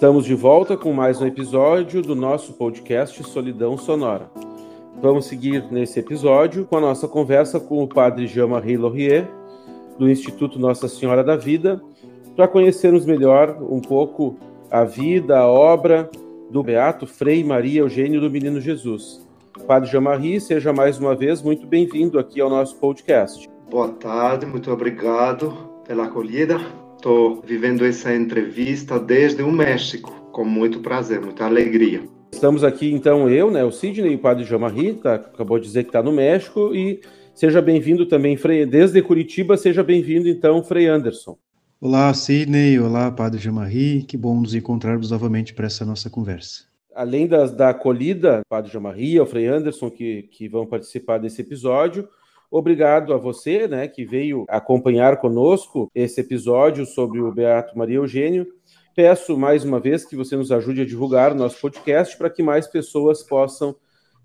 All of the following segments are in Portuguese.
Estamos de volta com mais um episódio do nosso podcast Solidão Sonora. Vamos seguir nesse episódio com a nossa conversa com o padre Jean-Marie Laurier, do Instituto Nossa Senhora da Vida, para conhecermos melhor um pouco a vida, a obra do Beato Frei Maria Eugênio do Menino Jesus. Padre Jean-Marie, seja mais uma vez muito bem-vindo aqui ao nosso podcast. Boa tarde, muito obrigado pela acolhida. Estou vivendo essa entrevista desde o México, com muito prazer, muita alegria. Estamos aqui, então, eu, né, o Sidney e o padre Jean-Marie, tá, acabou de dizer que está no México, e seja bem-vindo também, Frei, desde Curitiba, seja bem-vindo, então, Frei Anderson. Olá, Sidney, olá, padre Jean-Marie, que bom nos encontrarmos novamente para essa nossa conversa. Além das, da acolhida, padre Jean-Marie, o Frei Anderson, que, que vão participar desse episódio, Obrigado a você, né, que veio acompanhar conosco esse episódio sobre o Beato Maria Eugênio. Peço mais uma vez que você nos ajude a divulgar o nosso podcast para que mais pessoas possam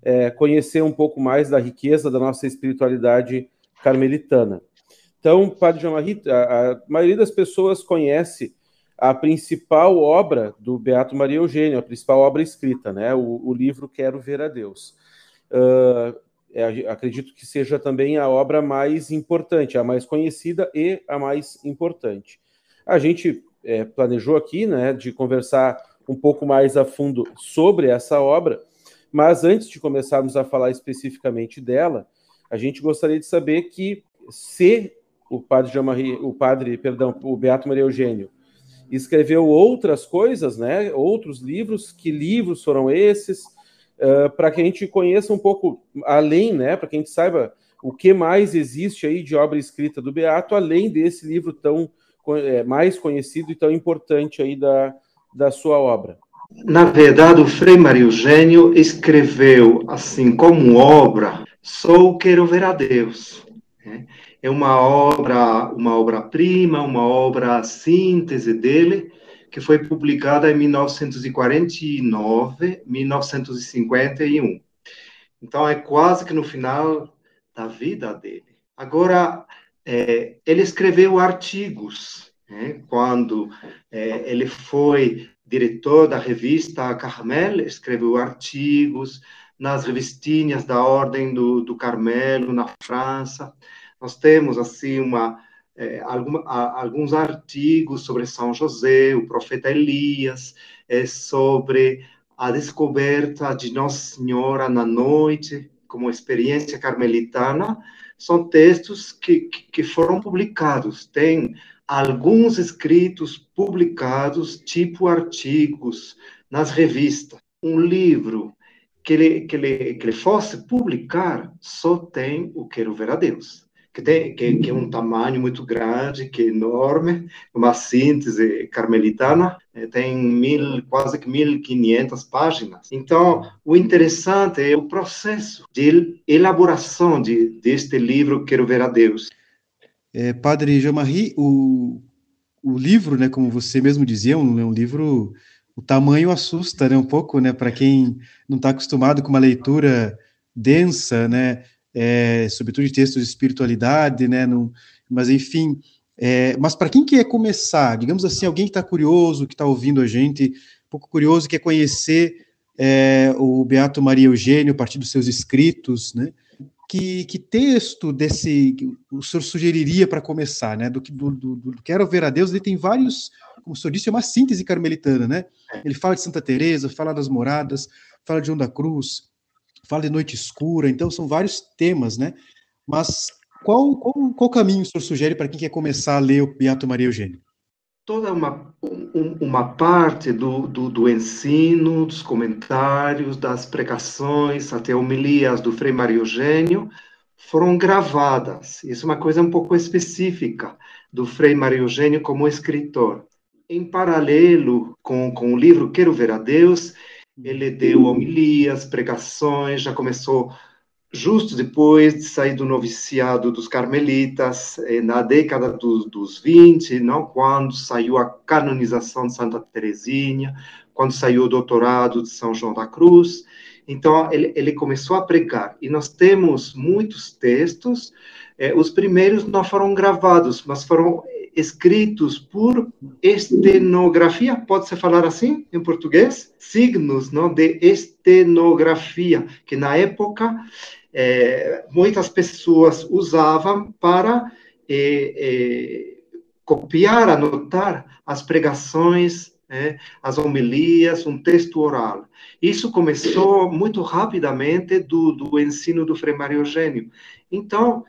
é, conhecer um pouco mais da riqueza da nossa espiritualidade carmelitana. Então, Padre João Marie, a, a maioria das pessoas conhece a principal obra do Beato Maria Eugênio, a principal obra escrita, né? O, o livro Quero Ver a Deus. Uh, é, acredito que seja também a obra mais importante, a mais conhecida e a mais importante. A gente é, planejou aqui, né, de conversar um pouco mais a fundo sobre essa obra, mas antes de começarmos a falar especificamente dela, a gente gostaria de saber que se o padre Jean -Marie, o padre, perdão, o Beato Maria Eugênio escreveu outras coisas, né, outros livros, que livros foram esses? Uh, para que a gente conheça um pouco além, né, para que a gente saiba o que mais existe aí de obra escrita do Beato, além desse livro tão é, mais conhecido e tão importante aí da, da sua obra. Na verdade, o Frei Maria Eugênio escreveu, assim como obra, Só Quero Ver a Deus. Né? É uma obra, uma obra-prima, uma obra síntese dele, que foi publicada em 1949, 1951. Então, é quase que no final da vida dele. Agora, é, ele escreveu artigos, né? quando é, ele foi diretor da revista Carmel, escreveu artigos nas revistinhas da Ordem do, do Carmelo, na França. Nós temos, assim, uma é, algum, a, alguns artigos sobre São José, o profeta Elias, é, sobre a descoberta de Nossa Senhora na noite, como experiência carmelitana, são textos que, que foram publicados. Tem alguns escritos publicados, tipo artigos, nas revistas. Um livro que ele, que ele, que ele fosse publicar só tem o Quero Ver a Deus que, tem, que, que, é um tamanho muito grande, que é enorme, uma síntese carmelitana, eh, tem mil, quase que 1.500 páginas. Então, o interessante é o processo de elaboração de, deste livro Quero Ver a Deus. É, padre Jean-Marie, o, o livro, né, como você mesmo dizia, um, é um livro, o tamanho assusta né, um pouco, né, para quem não está acostumado com uma leitura densa, né, é, sobretudo de textos de espiritualidade, né? No, mas enfim, é, mas para quem quer começar, digamos assim, alguém que está curioso, que está ouvindo a gente, um pouco curioso, quer conhecer é, o Beato Maria Eugênio a partir dos seus escritos, né? Que, que texto desse o senhor sugeriria para começar, né? Do que do, do, do, Quero Ver a Deus, ele tem vários, como o senhor disse, é uma síntese carmelitana, né? Ele fala de Santa Teresa, fala das moradas, fala de João da Cruz, fala de noite escura, então são vários temas, né? Mas qual, qual, qual caminho o senhor sugere para quem quer começar a ler o Beato Maria Eugênio? Toda uma, um, uma parte do, do, do, ensino, dos comentários, das pregações, até homilias do Frei Maria Eugênio foram gravadas. Isso é uma coisa um pouco específica do Frei Maria Eugênio como escritor. Em paralelo com, com o livro Quero Ver a Deus, ele deu homilias, pregações, já começou justo depois de sair do noviciado dos carmelitas, eh, na década do, dos 20, não? quando saiu a canonização de Santa Teresinha, quando saiu o doutorado de São João da Cruz. Então, ele, ele começou a pregar. E nós temos muitos textos, eh, os primeiros não foram gravados, mas foram escritos por estenografia, pode-se falar assim em português? Signos não, de estenografia, que na época é, muitas pessoas usavam para é, é, copiar, anotar as pregações, é, as homilias, um texto oral. Isso começou muito rapidamente do, do ensino do Frei Mário Eugênio. Então,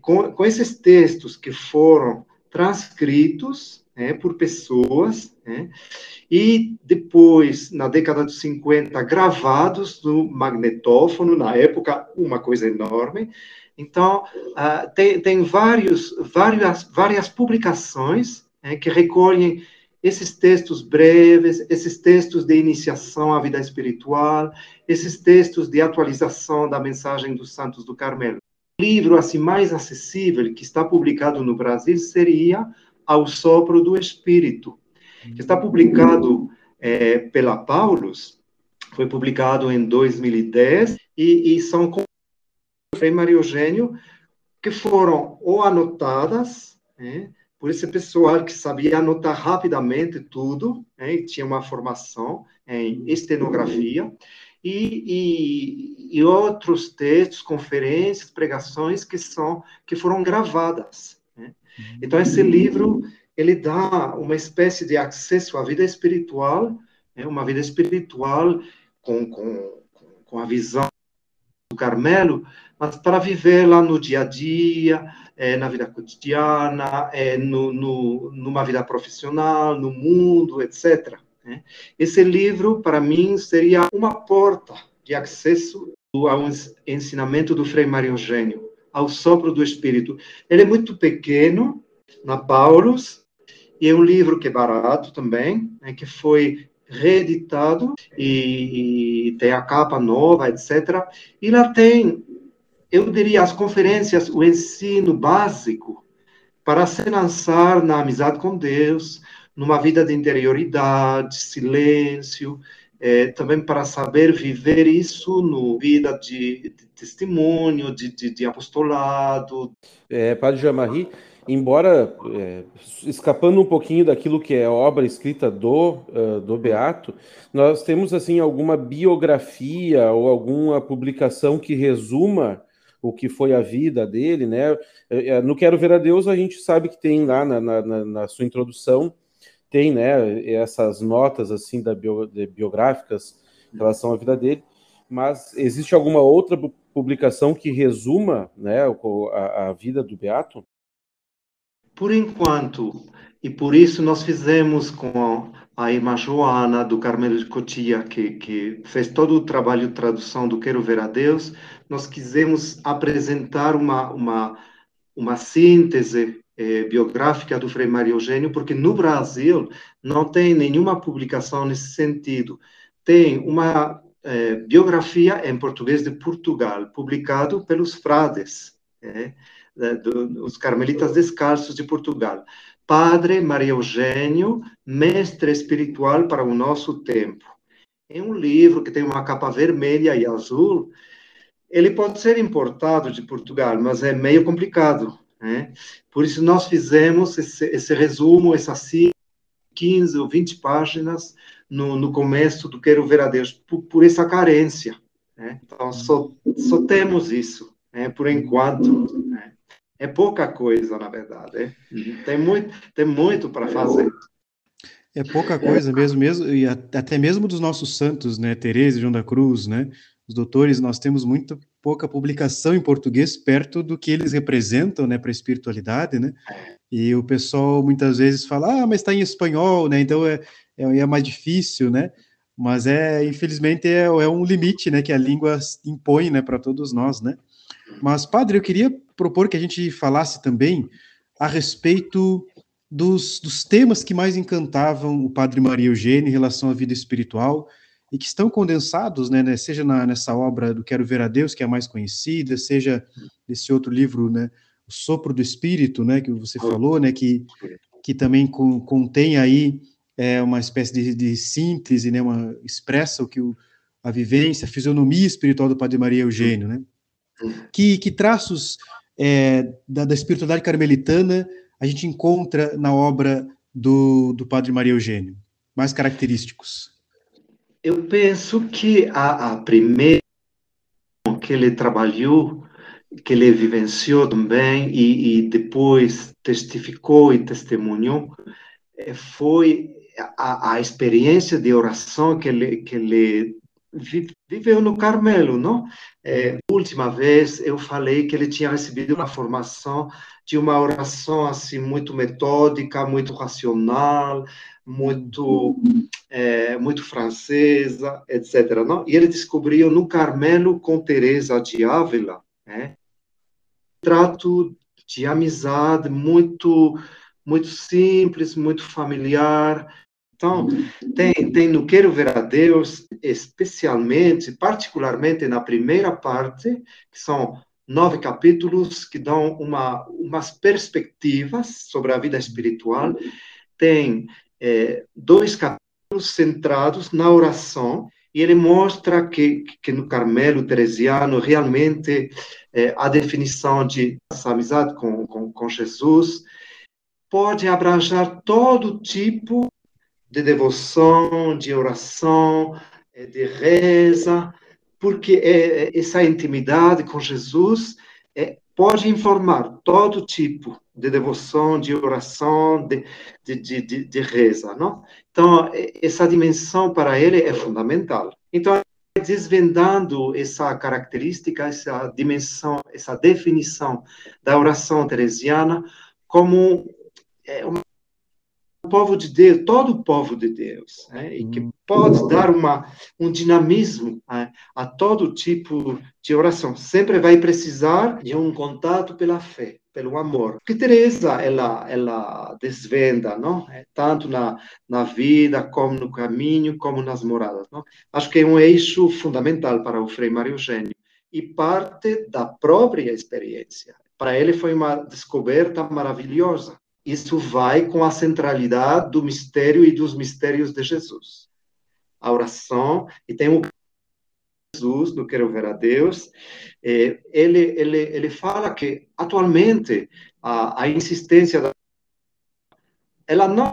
com, com, esses textos que foram transcritos é, por pessoas, é, e depois, na década de 50, gravados no magnetófono, na época, uma coisa enorme. Então, uh, tem, tem vários, várias, várias publicações é, que recolhem esses textos breves, esses textos de iniciação à vida espiritual, esses textos de atualização da mensagem dos Santos do Carmelo. Livro assim mais acessível que está publicado no Brasil seria Ao Sopro do Espírito, que está publicado é, pela Paulus, foi publicado em 2010 e, e são Frei Maria Eugênio que foram ou anotadas, né, por esse pessoal que sabia anotar rapidamente tudo, né, tinha uma formação em estenografia, e, e, e, outros textos, conferências, pregações que são que foram gravadas. Né? Então esse livro ele dá uma espécie de acesso à vida espiritual, né? uma vida espiritual com, com, com a visão do Carmelo, mas para viver lá no dia a dia, é, na vida cotidiana, é, no, no, numa vida profissional, no mundo, etc. Né? Esse livro, para mim, seria uma porta de acesso ao ensinamento do Frei Mário Eugênio, ao sopro do Espírito. Ele é muito pequeno, na Paulus, e é um livro que é barato também, né, que foi reeditado e, e, tem a capa nova, etc. E lá tem eu diria, as conferências, o ensino básico para se lançar na amizade com Deus, numa vida de interioridade, silêncio, é, também para saber viver isso no vida de, de testemunho, de, de, de, apostolado. É, Padre Jamari, embora é, escapando um pouquinho daquilo que é obra escrita do, uh, do Beato, nós temos assim alguma biografia ou alguma publicação que resuma o que foi a vida dele, né? É, é, no Quero Ver a Deus, a gente sabe que tem lá na, na, na sua introdução, tem, né, essas notas, assim, da bio, biográficas em relação à vida dele, mas existe alguma outra publicação que resuma, né, a, a vida do Beato? Por enquanto, e por isso nós fizemos com a irmã Joana, do Carmelo de Cotia, que, que fez todo o trabalho de tradução do Quero Ver a Deus, nós quisemos apresentar uma, uma, uma síntese eh, biográfica do Frei Mário Eugênio, porque no Brasil não tem nenhuma publicação nesse sentido. Tem uma eh, biografia em português de Portugal, publicado pelos frades, eh, dos Carmelitas Descalços de Portugal. Padre Maria Eugênio, mestre espiritual para o nosso tempo. É um livro que tem uma capa vermelha e azul. Ele pode ser importado de Portugal, mas é meio complicado. Né? Por isso, nós fizemos esse, esse resumo, essas 15 ou 20 páginas no, no começo do Quero Ver a Deus, por, por essa carência. Né? Então, só, só temos isso, né? por enquanto. Né? É pouca coisa, na verdade. É? Uhum. Tem muito, tem muito para fazer. É pouca coisa mesmo, mesmo, e até mesmo dos nossos santos, né, Teresa e João da Cruz, né, os doutores, nós temos muito pouca publicação em português perto do que eles representam, né, para a espiritualidade, né, e o pessoal muitas vezes fala, ah, mas está em espanhol, né, então é, é, é, mais difícil, né, mas é, infelizmente, é, é um limite, né, que a língua impõe, né, para todos nós, né. Mas, padre, eu queria propor que a gente falasse também a respeito dos, dos temas que mais encantavam o padre Maria Eugênio em relação à vida espiritual e que estão condensados, né, né seja na, nessa obra do Quero Ver a Deus, que é a mais conhecida, seja nesse outro livro, né, O Sopro do Espírito, né, que você falou, né, que, que também com, contém aí é, uma espécie de, de síntese, né, uma, expressa o que o, a vivência, a fisionomia espiritual do Padre Maria Eugênio, né? Que, que traços é, da, da, espiritualidade carmelitana a gente encontra na obra do, do Padre Maria Eugênio? Mais característicos? Eu penso que a, a primeira que ele trabalhou, que ele vivenciou também e, e depois testificou e testemunhou, eh, foi a, a experiência de oração que ele, que ele viveu no Carmelo, não? É, última vez eu falei que ele tinha recebido uma formação de uma oração assim muito metódica, muito racional, muito é, muito francesa, etc. Não? E ele descobriu no Carmelo com Teresa de Ávila, né? trato de amizade muito muito simples, muito familiar, então, tem, tem no Quero Ver a Deus, especialmente, particularmente na primeira parte, que são nove capítulos que dão uma, umas perspectivas sobre a vida espiritual. Tem é, dois capítulos centrados na oração, e ele mostra que, que no Carmelo Teresiano, realmente, é, a definição de essa amizade com, com, com Jesus pode abranger todo tipo de devoção, de oração, eh, de reza, porque eh, essa intimidade com Jesus eh, pode informar todo tipo de devoção, de oração, de, de, de, de, reza, não? Então, essa dimensão para ele é fundamental. Então, desvendando essa característica, essa dimensão, essa definição da oração teresiana como uma o povo de Deus, todo o povo de Deus, né? e que hum. pode dar uma, um dinamismo né? a todo tipo de oração. Sempre vai precisar de um contato pela fé, pelo amor. Que Teresa ela ela desvenda, não? É, tanto na na vida como no caminho, como nas moradas, não? Acho que é um eixo fundamental para o Frei Mário Eugênio e parte da própria experiência. Para ele foi uma descoberta maravilhosa isso vai com a centralidade do mistério e dos mistérios de Jesus. A oração, e tem o Jesus, no Quero Ver a Deus, eh, ele, ele, ele fala que, atualmente, a, a insistência da ela não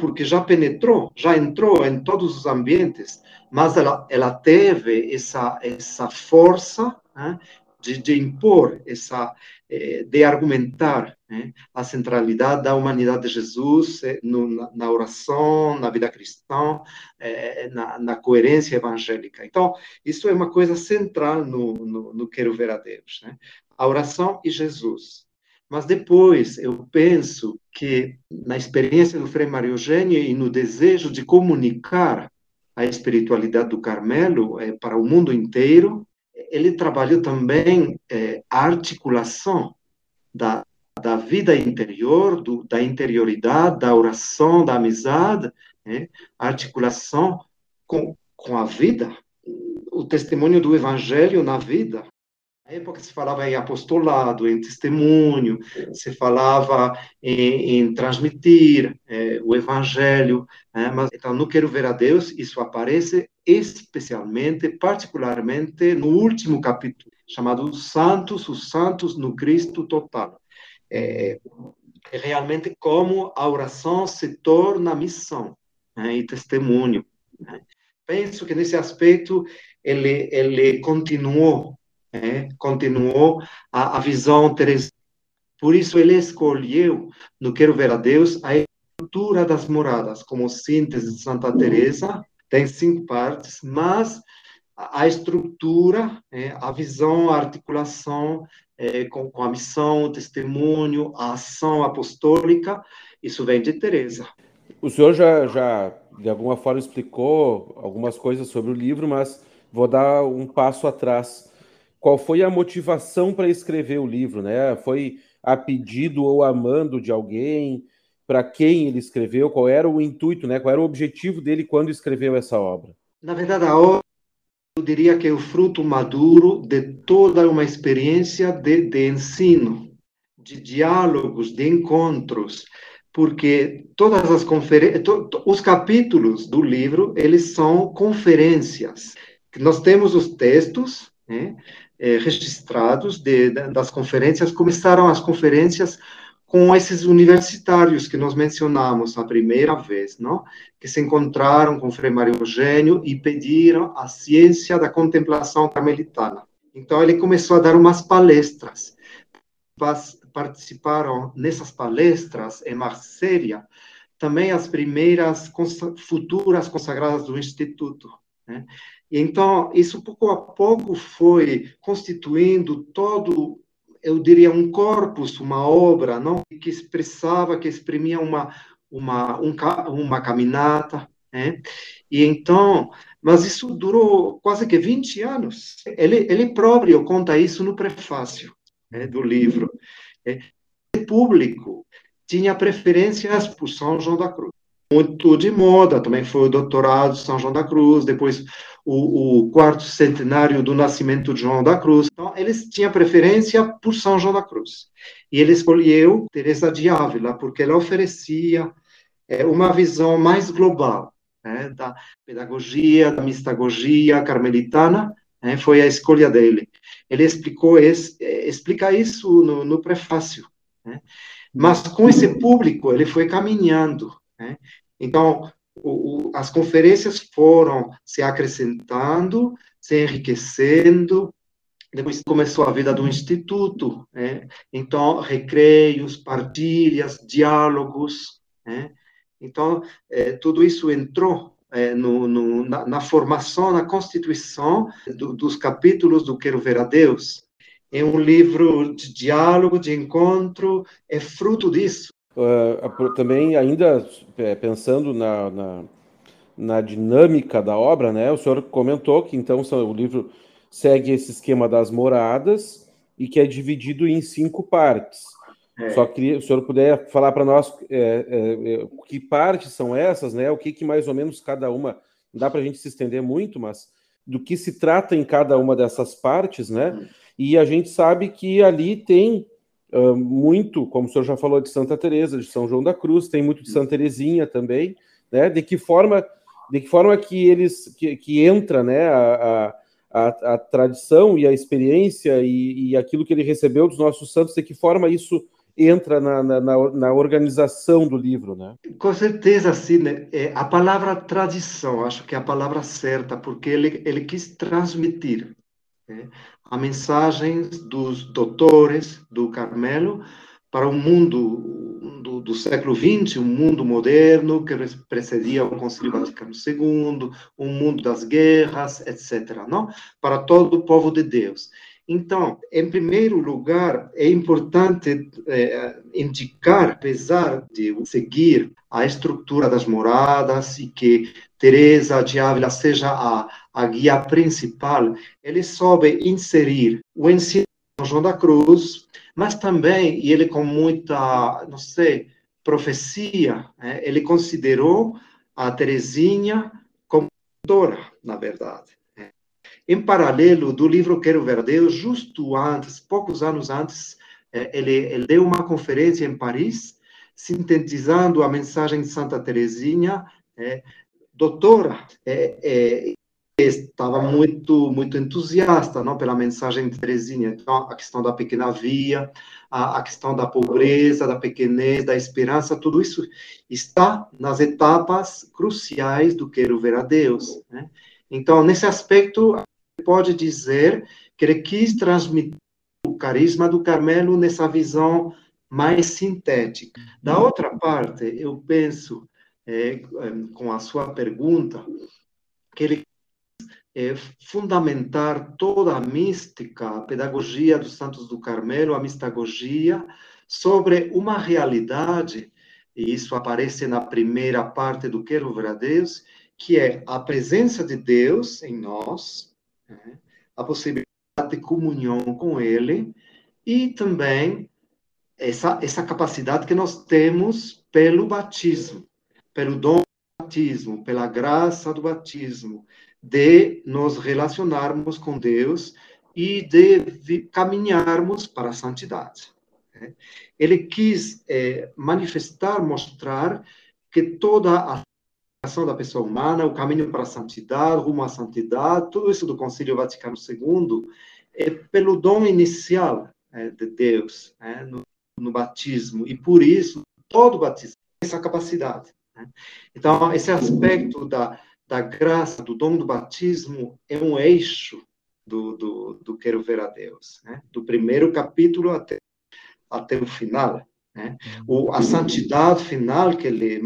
porque já penetrou, já entrou em todos os ambientes, mas ela, ela teve essa, essa força né, de, de impor essa, eh, de argumentar né, a centralidade da humanidade de Jesus eh, no, na, na, oração, na vida cristã, eh, na, na, coerência evangélica. Então, isso é uma coisa central no, no, no Quero Ver a Deus. Né? A oração e Jesus. Mas depois eu penso que na experiência do Frei Mário Eugênio e no desejo de comunicar a espiritualidade do Carmelo para o mundo inteiro, ele trabalhou também é, a articulação da, da vida interior, do, da interioridade, da oração, da amizade, né? a articulação com, com a vida, o testemunho do evangelho na vida. Na época se falava em apostolado, em testemunho, se falava em, em transmitir é, o evangelho, é, mas então não quero ver a Deus, isso aparece especialmente, particularmente no último capítulo, chamado Santos, os Santos no Cristo Total. É, é realmente como a oração se torna missão né, e testemunho. Né. Penso que nesse aspecto ele, ele continuou é, continuou a, a visão teresa. Por isso ele escolheu, no Quero Ver a Deus, a estrutura das moradas, como síntese de Santa Teresa, tem cinco partes, mas a estrutura, é, a visão, a articulação é, com, com, a missão, o testemunho, a ação apostólica, isso vem de Teresa. O senhor já, já, de alguma forma, explicou algumas coisas sobre o livro, mas vou dar um passo atrás qual foi a motivação para escrever o livro, né? Foi a pedido ou a mando de alguém? Para quem ele escreveu? Qual era o intuito, né? Qual era o objetivo dele quando escreveu essa obra? Na verdade, a obra eu diria que é o fruto maduro de toda uma experiência de, de ensino, de diálogos, de encontros, porque todas as conferências, to, to, os capítulos do livro, eles são conferências. Nós temos os textos, né? Eh, registrados de, das conferências. Começaram as conferências com esses universitários que nós mencionamos a primeira vez, não? que se encontraram com Frei Mário Eugênio e pediram a ciência da contemplação carmelitana. Então, ele começou a dar umas palestras. Participaram nessas palestras em Marsella também as primeiras futuras consagradas do Instituto. Né? E então, isso pouco a pouco foi constituindo todo eu diria, um corpus, uma obra, não que expressava, que exprimia uma uma um, uma caminhada, né? E então, mas isso durou quase que 20 anos. Ele ele próprio conta isso no prefácio né, do livro. É, o público tinha preferências por São João da Cruz. Muito de moda, também foi o doutorado de São João da Cruz, depois o, o, quarto centenário do nascimento de João da Cruz. Então, eles tinham preferência por São João da Cruz. E ele escolheu Teresa de Ávila, porque ela oferecia é, uma visão mais global né, da pedagogia, da mistagogia carmelitana, né, foi a escolha dele. Ele explicou esse, é, explica isso no, no prefácio. Né? Mas com esse público, ele foi caminhando. Né? Então, o, o, as conferências foram se acrescentando, se enriquecendo. Depois começou a vida do instituto, né? então recreios, partilhas, diálogos. Né? Então é, tudo isso entrou é, no, no, na, na, formação, na constituição do, dos capítulos do Quero Ver a Deus. É um livro de diálogo, de encontro, é fruto disso. Uh, também, ainda é, pensando na, na, na, dinâmica da obra, né, o senhor comentou que então o livro segue esse esquema das moradas e que é dividido em cinco partes. É. Só que o senhor puder falar para nós é, é, é, que partes são essas, né? O que, que mais ou menos cada uma. Não dá para a gente se estender muito, mas do que se trata em cada uma dessas partes, né? Hum. E a gente sabe que ali tem uh, muito, como o senhor já falou, de Santa Teresa, de São João da Cruz, tem muito de Santa Teresinha também, né? De que forma, de que forma que eles que, que entra, né? A, a, a, tradição e a experiência e, e aquilo que ele recebeu dos nossos santos, de que forma isso entra na, na, na, organização do livro, né? Com certeza, sim. Né? É, a palavra tradição, acho que é a palavra certa, porque ele, ele quis transmitir né? A mensagem dos doutores do Carmelo para o mundo do, do, século XX, um mundo moderno que precedia o Concílio Vaticano II, um mundo das guerras, etc. Não? Para todo o povo de Deus. Então, em primeiro lugar, é importante é, indicar, apesar de seguir a estrutura das moradas e que Teresa de Ávila seja a, a guia principal, ele soube inserir o ensino de João da Cruz, mas também, e ele com muita, não sei, profecia, né, ele considerou a Teresinha como doutora, na verdade. Em paralelo do livro Quero Ver Deus, justo antes, poucos anos antes, eh, ele, ele deu uma conferência em Paris, sintetizando a mensagem de Santa Teresinha, é, doutora, é, é, estava muito muito entusiasta não pela mensagem de Teresinha então a questão da pequena via a, a, questão da pobreza da pequenez da esperança tudo isso está nas etapas cruciais do quero ver a Deus né? então nesse aspecto pode dizer que ele quis transmitir o carisma do Carmelo nessa visão mais sintética. Da outra parte, eu penso, é, com a sua pergunta, que ele é, fundamentar toda a mística, a pedagogia dos Santos do Carmelo, a mistagogia, sobre uma realidade, e isso aparece na primeira parte do Quero Ver a Deus, que é a presença de Deus em nós, a possibilidade de comunhão com Ele e também essa, essa capacidade que nós temos pelo batismo, pelo dom do batismo, pela graça do batismo, de nos relacionarmos com Deus e de caminharmos para a santidade. Né? Ele quis é, manifestar, mostrar que toda a ação da pessoa humana, o caminho para a santidade, rumo à santidade, tudo isso do Concílio Vaticano II é pelo dom inicial é, de Deus, é, no no batismo, e por isso todo batismo tem essa capacidade. Né? Então, esse aspecto da, da graça, do dom do batismo, é um eixo do, do, do Quero Ver a Deus, né? do primeiro capítulo até, até o final. Né? O, a santidade final que ele,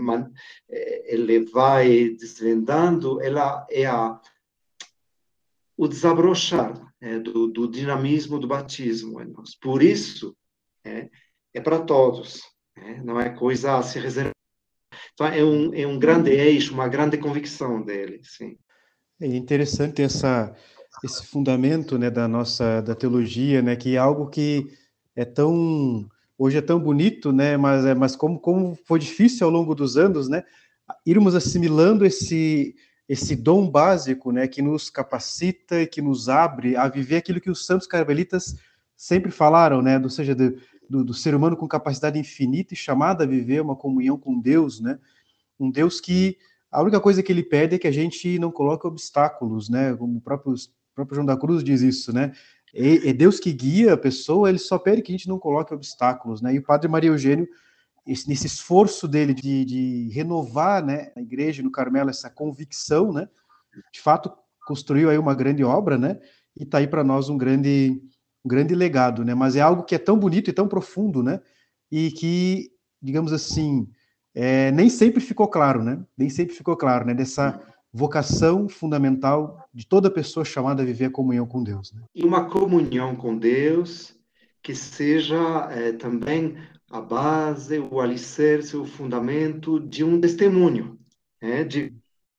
eh, ele vai desvendando, ela é a, o desabrochar é, do, do, dinamismo do batismo em nós. Por isso, é, é para todos, é, não é coisa a se reservar. Então, é um, é um grande eixo, uma grande convicção dele, sim. É interessante essa, esse fundamento né, da nossa da teologia, né, que é algo que é tão hoje é tão bonito, né? Mas é, mas como como foi difícil ao longo dos anos, né? Irmos assimilando esse esse dom básico, né? Que nos capacita e que nos abre a viver aquilo que os santos carmelitas sempre falaram, né? Ou seja, do, do, do ser humano com capacidade infinita e chamado a viver uma comunhão com Deus, né? Um Deus que a única coisa que ele pede é que a gente não coloque obstáculos, né? Como o próprio, o próprio João da Cruz diz isso, né? É, Deus que guia a pessoa, ele só pede que a gente não coloque obstáculos, né? E o Padre Maria Eugênio, esse, nesse esforço dele de, de renovar, né, na igreja, no Carmelo, essa convicção, né? De fato, construiu aí uma grande obra, né? E tá aí para nós um grande, um grande legado, né? Mas é algo que é tão bonito e tão profundo, né? E que, digamos assim, é, nem sempre ficou claro, né? Nem sempre ficou claro, né? Dessa vocação fundamental de toda pessoa chamada a viver a comunhão com Deus. Né? E uma comunhão com Deus que seja é, também a base, o alicerce, o fundamento de um testemunho. É, de,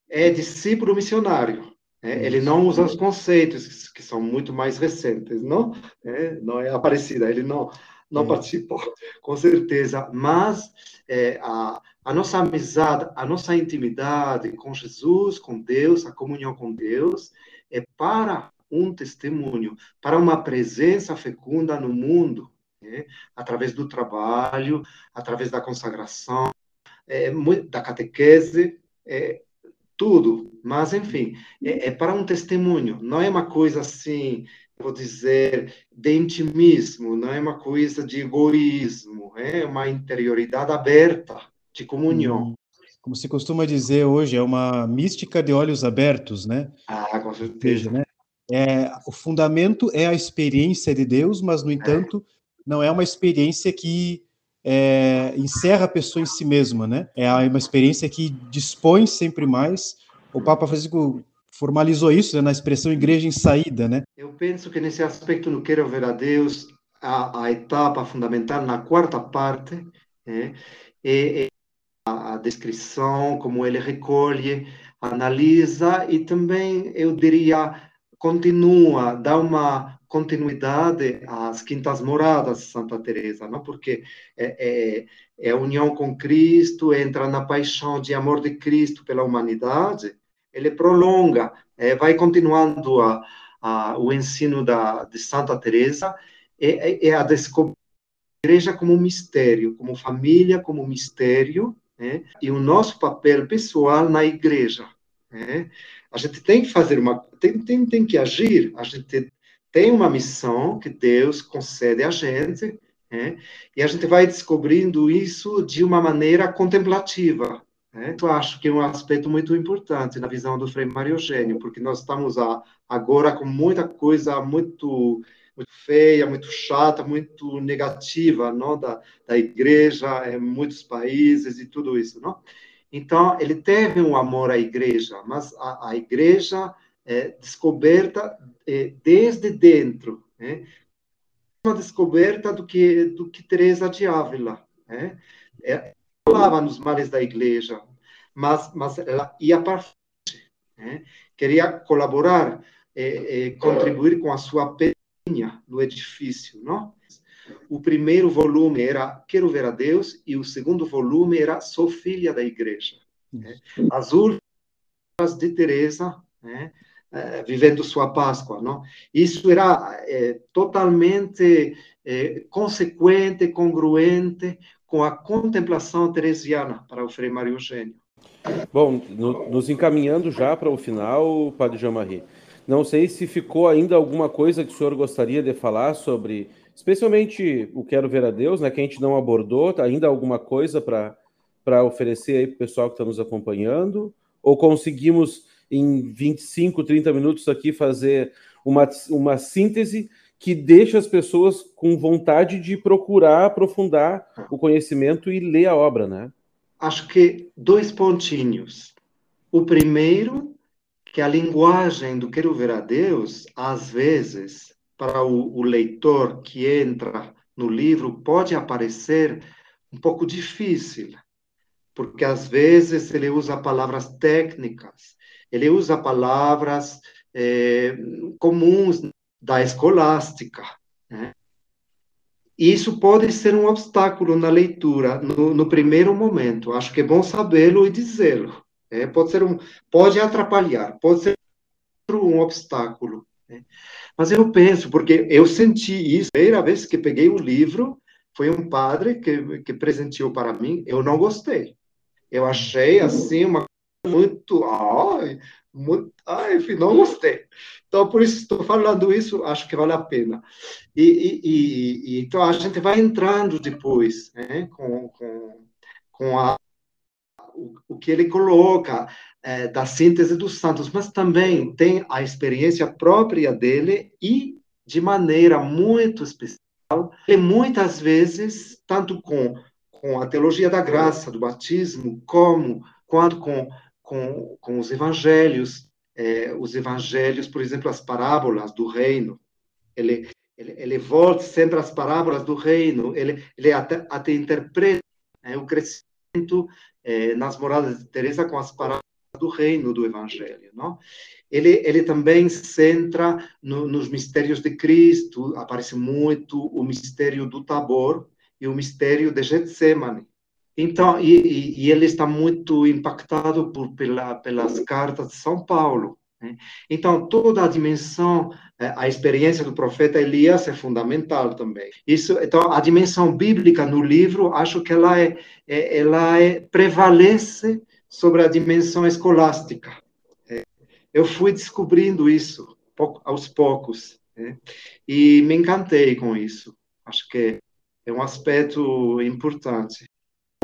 é discípulo missionário. É, ele não usa os conceitos que são muito mais recentes, não? É, não é aparecida, ele não não participou, com certeza. Mas é, a, a nossa amizade, a nossa intimidade com Jesus, com Deus, a comunhão com Deus, é para um testemunho, para uma presença fecunda no mundo, né? através do trabalho, através da consagração, é, da catequese, é, tudo. Mas, enfim, é, é, para um testemunho, não é uma coisa assim, vou dizer, de intimismo, não é uma coisa de egoísmo, é uma interioridade aberta de comunhão. Hum, como se costuma dizer hoje, é uma mística de olhos abertos, né? Ah, com certeza. né? É, o fundamento é a experiência de Deus, mas, no é. entanto, não é uma experiência que é, encerra a pessoa em si mesma, né? É uma experiência que dispõe sempre mais. O Papa Francisco formalizou isso né, na expressão igreja em saída, né? Eu penso que nesse aspecto no Quero Ver a Deus, a, a etapa fundamental na quarta parte é, é, a, descrição, como ele recolhe, analisa e também, eu diria, continua, dá uma continuidade às quintas moradas de Santa Teresa, não? Porque é, é, é a união com Cristo, entra na paixão de amor de Cristo pela humanidade, ele prolonga, é, vai continuando a, a, o ensino da, de Santa Teresa, é, é a descoberta da igreja como mistério, como família como mistério, né? e o nosso papel pessoal na igreja. Né? A gente tem que fazer uma, tem, tem, tem que agir, a gente tem uma missão que Deus concede a gente, né? e a gente vai descobrindo isso de uma maneira contemplativa. Né? Eu acho que é um aspecto muito importante na visão do Frei Mário Eugênio, porque nós estamos a, agora com muita coisa muito muito feia, muito chata, muito negativa, não, da, da igreja em muitos países e tudo isso, não? Então ele teve um amor à igreja, mas a, a igreja é descoberta é, desde dentro, né? Uma descoberta do que do que Teresa de Ávila, né? É, falava nos males da igreja, mas mas ela ia para frente, né? queria colaborar, é, é, contribuir com a sua no edifício, não? O primeiro volume era Quero Ver a Deus e o segundo volume era Sou Filha da Igreja. Né? As últimas de Teresa, né? É, vivendo sua Páscoa, não? Isso era é, totalmente é, consequente, congruente com a contemplação teresiana para o Frei Mário Eugênio. Bom, no, nos encaminhando já para o final, Padre Jean-Marie, não sei se ficou ainda alguma coisa que o senhor gostaria de falar sobre especialmente o Quero Ver a Deus, né, que a gente não abordou, tá ainda alguma coisa para oferecer aí para o pessoal que está nos acompanhando? Ou conseguimos em 25, 30 minutos aqui fazer uma, uma síntese que deixa as pessoas com vontade de procurar aprofundar o conhecimento e ler a obra, né? Acho que dois pontinhos. O primeiro, que a linguagem do Quero Ver a Deus, às vezes, para o, o leitor que entra no livro, pode aparecer um pouco difícil, porque às vezes ele usa palavras técnicas, ele usa palavras é, comuns da escolástica. Né? Isso pode ser um obstáculo na leitura no, no primeiro momento. Acho que é bom sabê-lo e dizê-lo. É, pode ser um, pode atrapalhar, pode ser um obstáculo. Né? Mas eu penso, porque eu senti isso, a primeira vez que peguei o livro, foi um padre que, que presenteou para mim, eu não gostei. Eu achei, assim, uma muito, ai, muito, ai, enfim, não gostei. Então, por isso estou falando isso, acho que vale a pena. E, e, e então, a gente vai entrando depois, né, com, com, com a, o, o que ele coloca, é, da síntese dos santos, mas também tem a experiência própria dele e de maneira muito especial, e muitas vezes, tanto com, com a teologia da graça, do batismo, como quanto com, com, com os evangelhos, é, os evangelhos, por exemplo, as parábolas do reino, ele, ele, ele volta sempre às parábolas do reino, ele, ele até, até interpreta é, o crescimento é, nas moradas de Teresa com as parábolas do reino do Evangelho. Não? Ele, ele também centra no, nos mistérios de Cristo, aparece muito o mistério do Tabor e o mistério de Getsemane. Então, e, e ele está muito impactado por, pela, pelas cartas de São Paulo. Né? Então, toda a dimensão, eh, a experiência do profeta Elias é fundamental também. Isso, então, a dimensão bíblica no livro, acho que ela é, é ela é prevalece sobre a dimensão escolástica. É, eu fui descobrindo isso aos poucos né? e me encantei com isso. Acho que é um aspecto importante.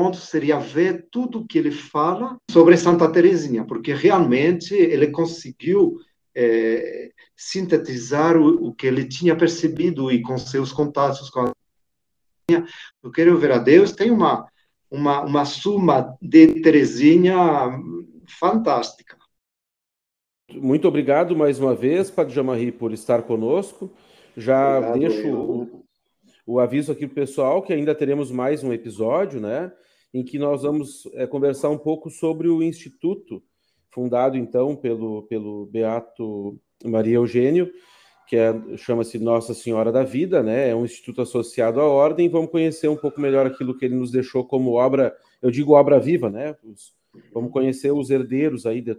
Ponto seria ver tudo o que ele fala sobre Santa Teresinha, porque realmente ele conseguiu é, sintetizar o, o, que ele tinha percebido e com seus contatos com a eu quero ver a Deus tem uma uma, uma suma de Terezinha fantástica. Muito obrigado mais uma vez, Padre Jamarri, por estar conosco. Já obrigado, deixo o, o, aviso aqui para o pessoal que ainda teremos mais um episódio, né? Em que nós vamos é, conversar um pouco sobre o Instituto, fundado então pelo, pelo Beato Maria Eugênio, que é, chama-se Nossa Senhora da Vida, né? É um instituto associado à ordem. Vamos conhecer um pouco melhor aquilo que ele nos deixou como obra, eu digo obra viva, né? Os, vamos conhecer os herdeiros aí. De,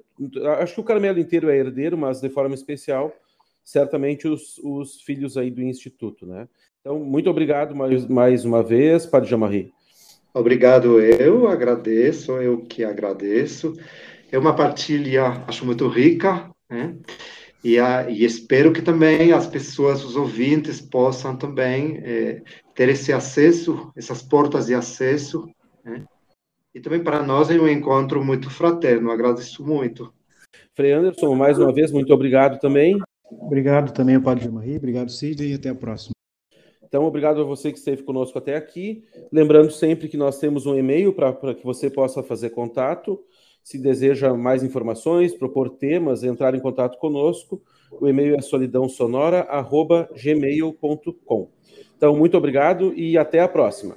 acho que o Carmelo inteiro é herdeiro, mas de forma especial, certamente os, os filhos aí do instituto, né? Então, muito obrigado mais, mais uma vez, Padre Jamarri. Obrigado, eu agradeço, eu que agradeço. É uma partilha, acho muito rica, né? E, a, e, espero que também as pessoas, os ouvintes, possam também é, ter esse acesso, essas portas de acesso. Né? E também para nós é um encontro muito fraterno, agradeço muito. Frei Anderson, mais uma vez, muito obrigado também. Obrigado também Padre Marie, obrigado Sidney e até a próxima. Então, obrigado a você que esteve conosco até aqui. Lembrando sempre que nós temos um e-mail para que você possa fazer contato. Se deseja mais informações, propor temas, entrar em contato conosco, o e-mail é solidãosonora.gmail.com. Então, muito obrigado e até a próxima.